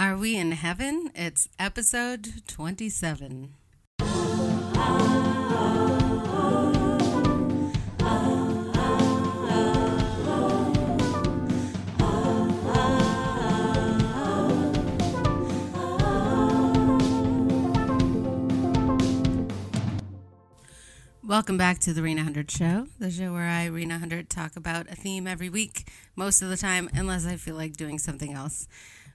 Are we in heaven? It's episode 27. Welcome back to the Rena 100 Show, the show where I, Rena 100, talk about a theme every week, most of the time, unless I feel like doing something else,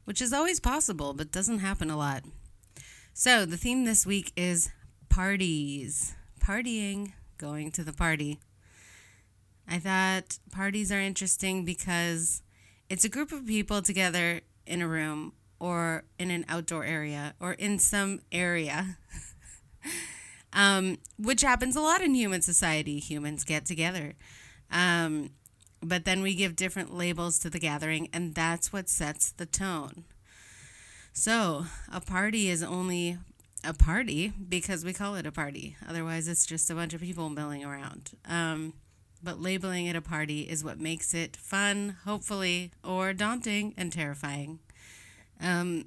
which is always possible, but doesn't happen a lot. So, the theme this week is parties. Partying, going to the party. I thought parties are interesting because it's a group of people together in a room or in an outdoor area or in some area. um, which happens a lot in human society. Humans get together. Um, but then we give different labels to the gathering, and that's what sets the tone. So, a party is only a party because we call it a party. Otherwise, it's just a bunch of people milling around. Um, but labeling it a party is what makes it fun, hopefully, or daunting and terrifying. Um,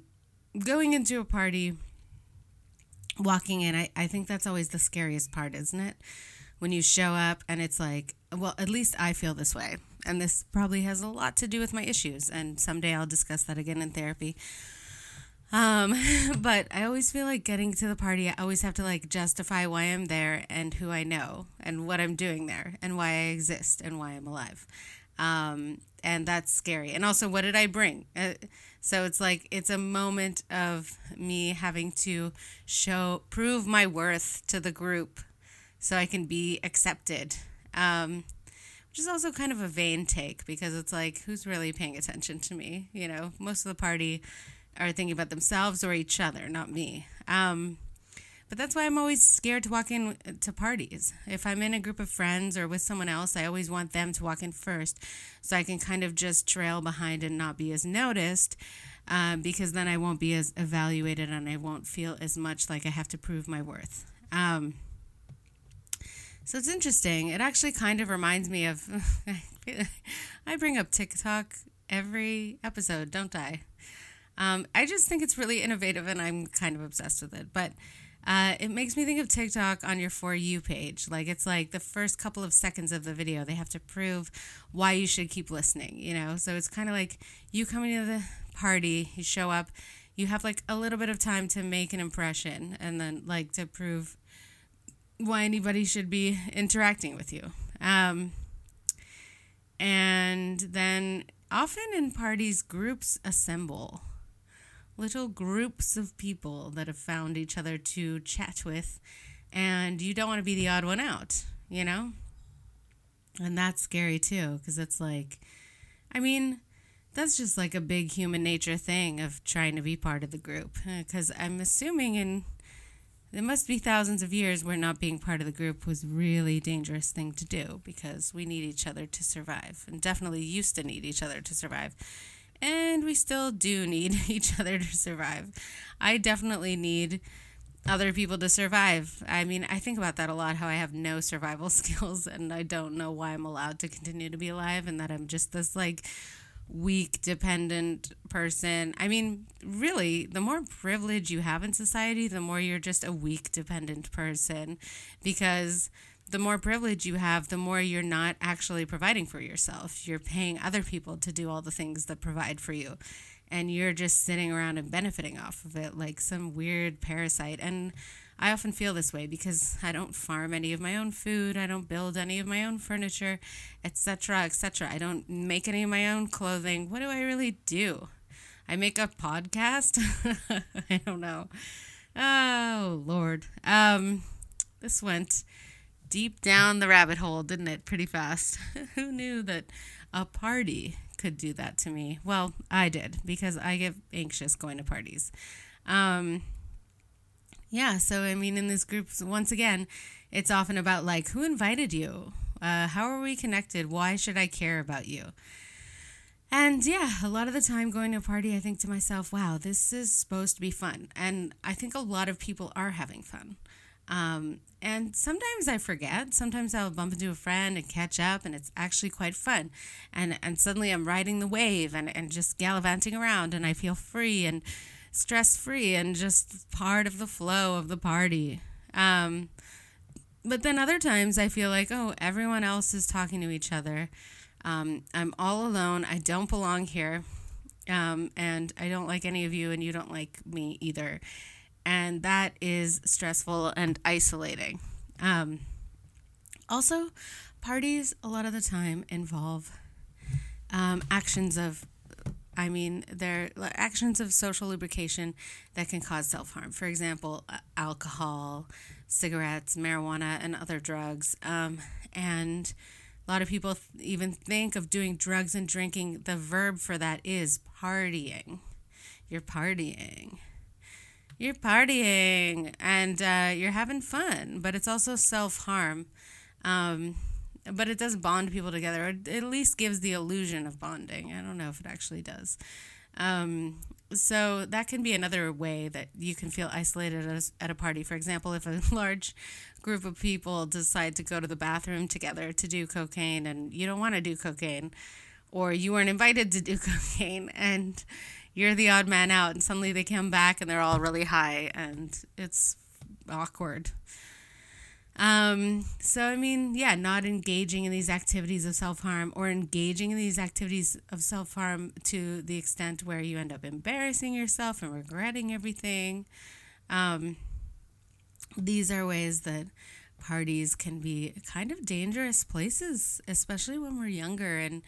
going into a party walking in, I, I think that's always the scariest part, isn't it? When you show up and it's like, well, at least I feel this way. And this probably has a lot to do with my issues. And someday I'll discuss that again in therapy. Um, but I always feel like getting to the party, I always have to like justify why I'm there and who I know and what I'm doing there and why I exist and why I'm alive. Um, and that's scary. And also, what did I bring? Uh, so it's like it's a moment of me having to show, prove my worth to the group so I can be accepted. Um, which is also kind of a vain take because it's like, who's really paying attention to me? You know, most of the party are thinking about themselves or each other, not me. Um, but that's why I'm always scared to walk in to parties. If I'm in a group of friends or with someone else, I always want them to walk in first so I can kind of just trail behind and not be as noticed um, because then I won't be as evaluated and I won't feel as much like I have to prove my worth. Um, so it's interesting. It actually kind of reminds me of. I bring up TikTok every episode, don't I? Um, I just think it's really innovative and I'm kind of obsessed with it. But uh, it makes me think of TikTok on your For You page. Like, it's like the first couple of seconds of the video, they have to prove why you should keep listening, you know? So it's kind of like you coming to the party, you show up, you have like a little bit of time to make an impression and then like to prove why anybody should be interacting with you. Um, and then often in parties, groups assemble little groups of people that have found each other to chat with, and you don't want to be the odd one out, you know? And that's scary too, because it's like, I mean, that's just like a big human nature thing of trying to be part of the group. Because I'm assuming in it must be thousands of years where not being part of the group was really dangerous thing to do because we need each other to survive and definitely used to need each other to survive and we still do need each other to survive. I definitely need other people to survive. I mean, I think about that a lot how I have no survival skills and I don't know why I'm allowed to continue to be alive and that I'm just this like weak dependent person. I mean, really, the more privilege you have in society, the more you're just a weak dependent person because the more privilege you have, the more you're not actually providing for yourself. You're paying other people to do all the things that provide for you. And you're just sitting around and benefiting off of it like some weird parasite. And I often feel this way because I don't farm any of my own food, I don't build any of my own furniture, etc., etc. I don't make any of my own clothing. What do I really do? I make a podcast? I don't know. Oh, Lord. Um, this went deep down the rabbit hole, didn't it? Pretty fast. Who knew that a party could do that to me? Well, I did because I get anxious going to parties. Um, yeah, so I mean, in this group, once again, it's often about like, who invited you? Uh, how are we connected? Why should I care about you? And yeah, a lot of the time going to a party, I think to myself, wow, this is supposed to be fun. And I think a lot of people are having fun. Um, and sometimes I forget. Sometimes I'll bump into a friend and catch up, and it's actually quite fun. And and suddenly I'm riding the wave and, and just gallivanting around, and I feel free and stress free and just part of the flow of the party. Um, but then other times I feel like, oh, everyone else is talking to each other. Um, I'm all alone. I don't belong here. Um, and I don't like any of you, and you don't like me either and that is stressful and isolating. Um, also, parties a lot of the time involve um, actions of, I mean, there are actions of social lubrication that can cause self harm. For example, alcohol, cigarettes, marijuana, and other drugs. Um, and a lot of people th- even think of doing drugs and drinking. The verb for that is partying. You're partying you're partying and uh, you're having fun, but it's also self harm. Um, but it does bond people together. It at least gives the illusion of bonding. I don't know if it actually does. Um, so that can be another way that you can feel isolated at a, at a party. For example, if a large group of people decide to go to the bathroom together to do cocaine and you don't want to do cocaine, or you weren't invited to do cocaine and you're the odd man out and suddenly they come back and they're all really high and it's awkward um, so i mean yeah not engaging in these activities of self-harm or engaging in these activities of self-harm to the extent where you end up embarrassing yourself and regretting everything um, these are ways that parties can be kind of dangerous places especially when we're younger and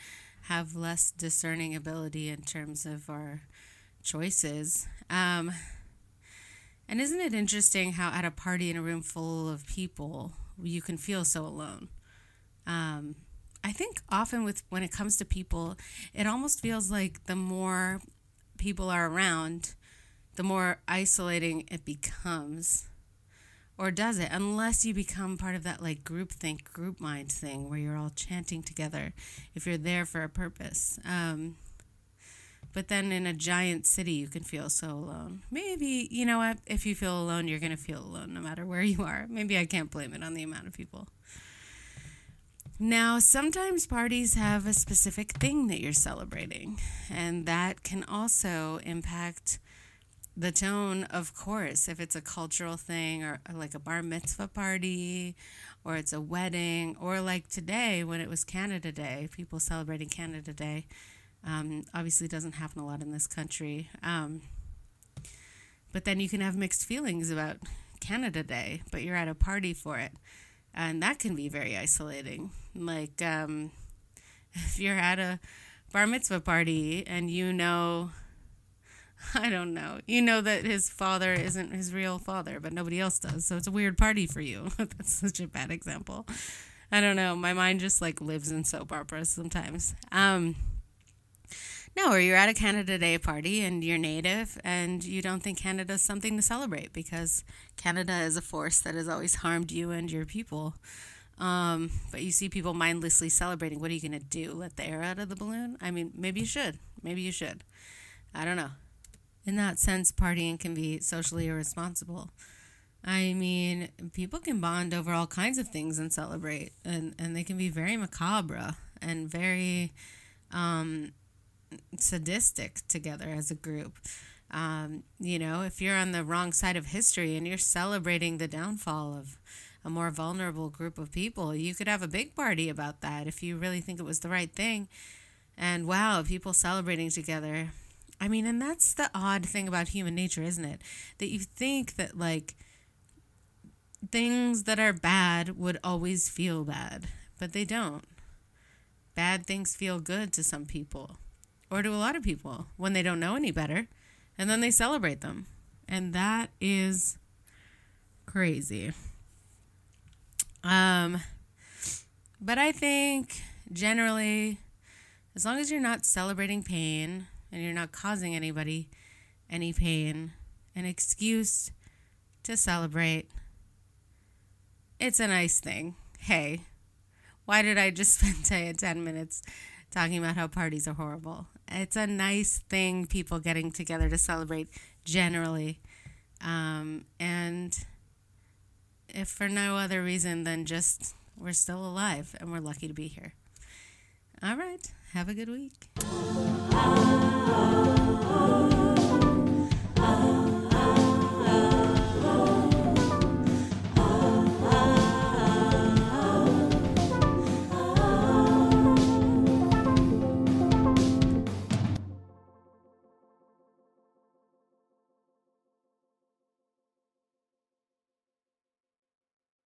have less discerning ability in terms of our choices. Um, and isn't it interesting how at a party in a room full of people, you can feel so alone? Um, I think often with when it comes to people, it almost feels like the more people are around, the more isolating it becomes. Or does it? Unless you become part of that like group think, group mind thing where you're all chanting together if you're there for a purpose. Um, but then in a giant city, you can feel so alone. Maybe, you know what? If you feel alone, you're going to feel alone no matter where you are. Maybe I can't blame it on the amount of people. Now, sometimes parties have a specific thing that you're celebrating, and that can also impact the tone, of course, if it's a cultural thing or, or, like a bar mitzvah party or it's a wedding or like today when it was Canada Day, people celebrating Canada Day. Um, obviously, doesn't happen a lot in this country. Um, but then you can have mixed feelings about Canada Day, but you're at a party for it. And that can be very isolating. Like, um, if you're at a bar mitzvah party and you know, I don't know, you know that his father isn't his real father, but nobody else does. So it's a weird party for you. That's such a bad example. I don't know. My mind just like lives in soap operas sometimes. Um, no, or you're at a Canada Day party and you're native and you don't think Canada is something to celebrate because Canada is a force that has always harmed you and your people. Um, but you see people mindlessly celebrating. What are you going to do? Let the air out of the balloon? I mean, maybe you should. Maybe you should. I don't know. In that sense, partying can be socially irresponsible. I mean, people can bond over all kinds of things and celebrate, and, and they can be very macabre and very um, sadistic together as a group. Um, you know, if you're on the wrong side of history and you're celebrating the downfall of a more vulnerable group of people, you could have a big party about that if you really think it was the right thing. And wow, people celebrating together. I mean, and that's the odd thing about human nature, isn't it? That you think that, like, things that are bad would always feel bad, but they don't. Bad things feel good to some people or to a lot of people when they don't know any better and then they celebrate them. And that is crazy. Um but I think generally as long as you're not celebrating pain and you're not causing anybody any pain, an excuse to celebrate it's a nice thing. Hey, why did I just spend 10 minutes talking about how parties are horrible? it's a nice thing, people getting together to celebrate generally. Um, and if for no other reason than just we're still alive and we're lucky to be here. All right. Have a good week.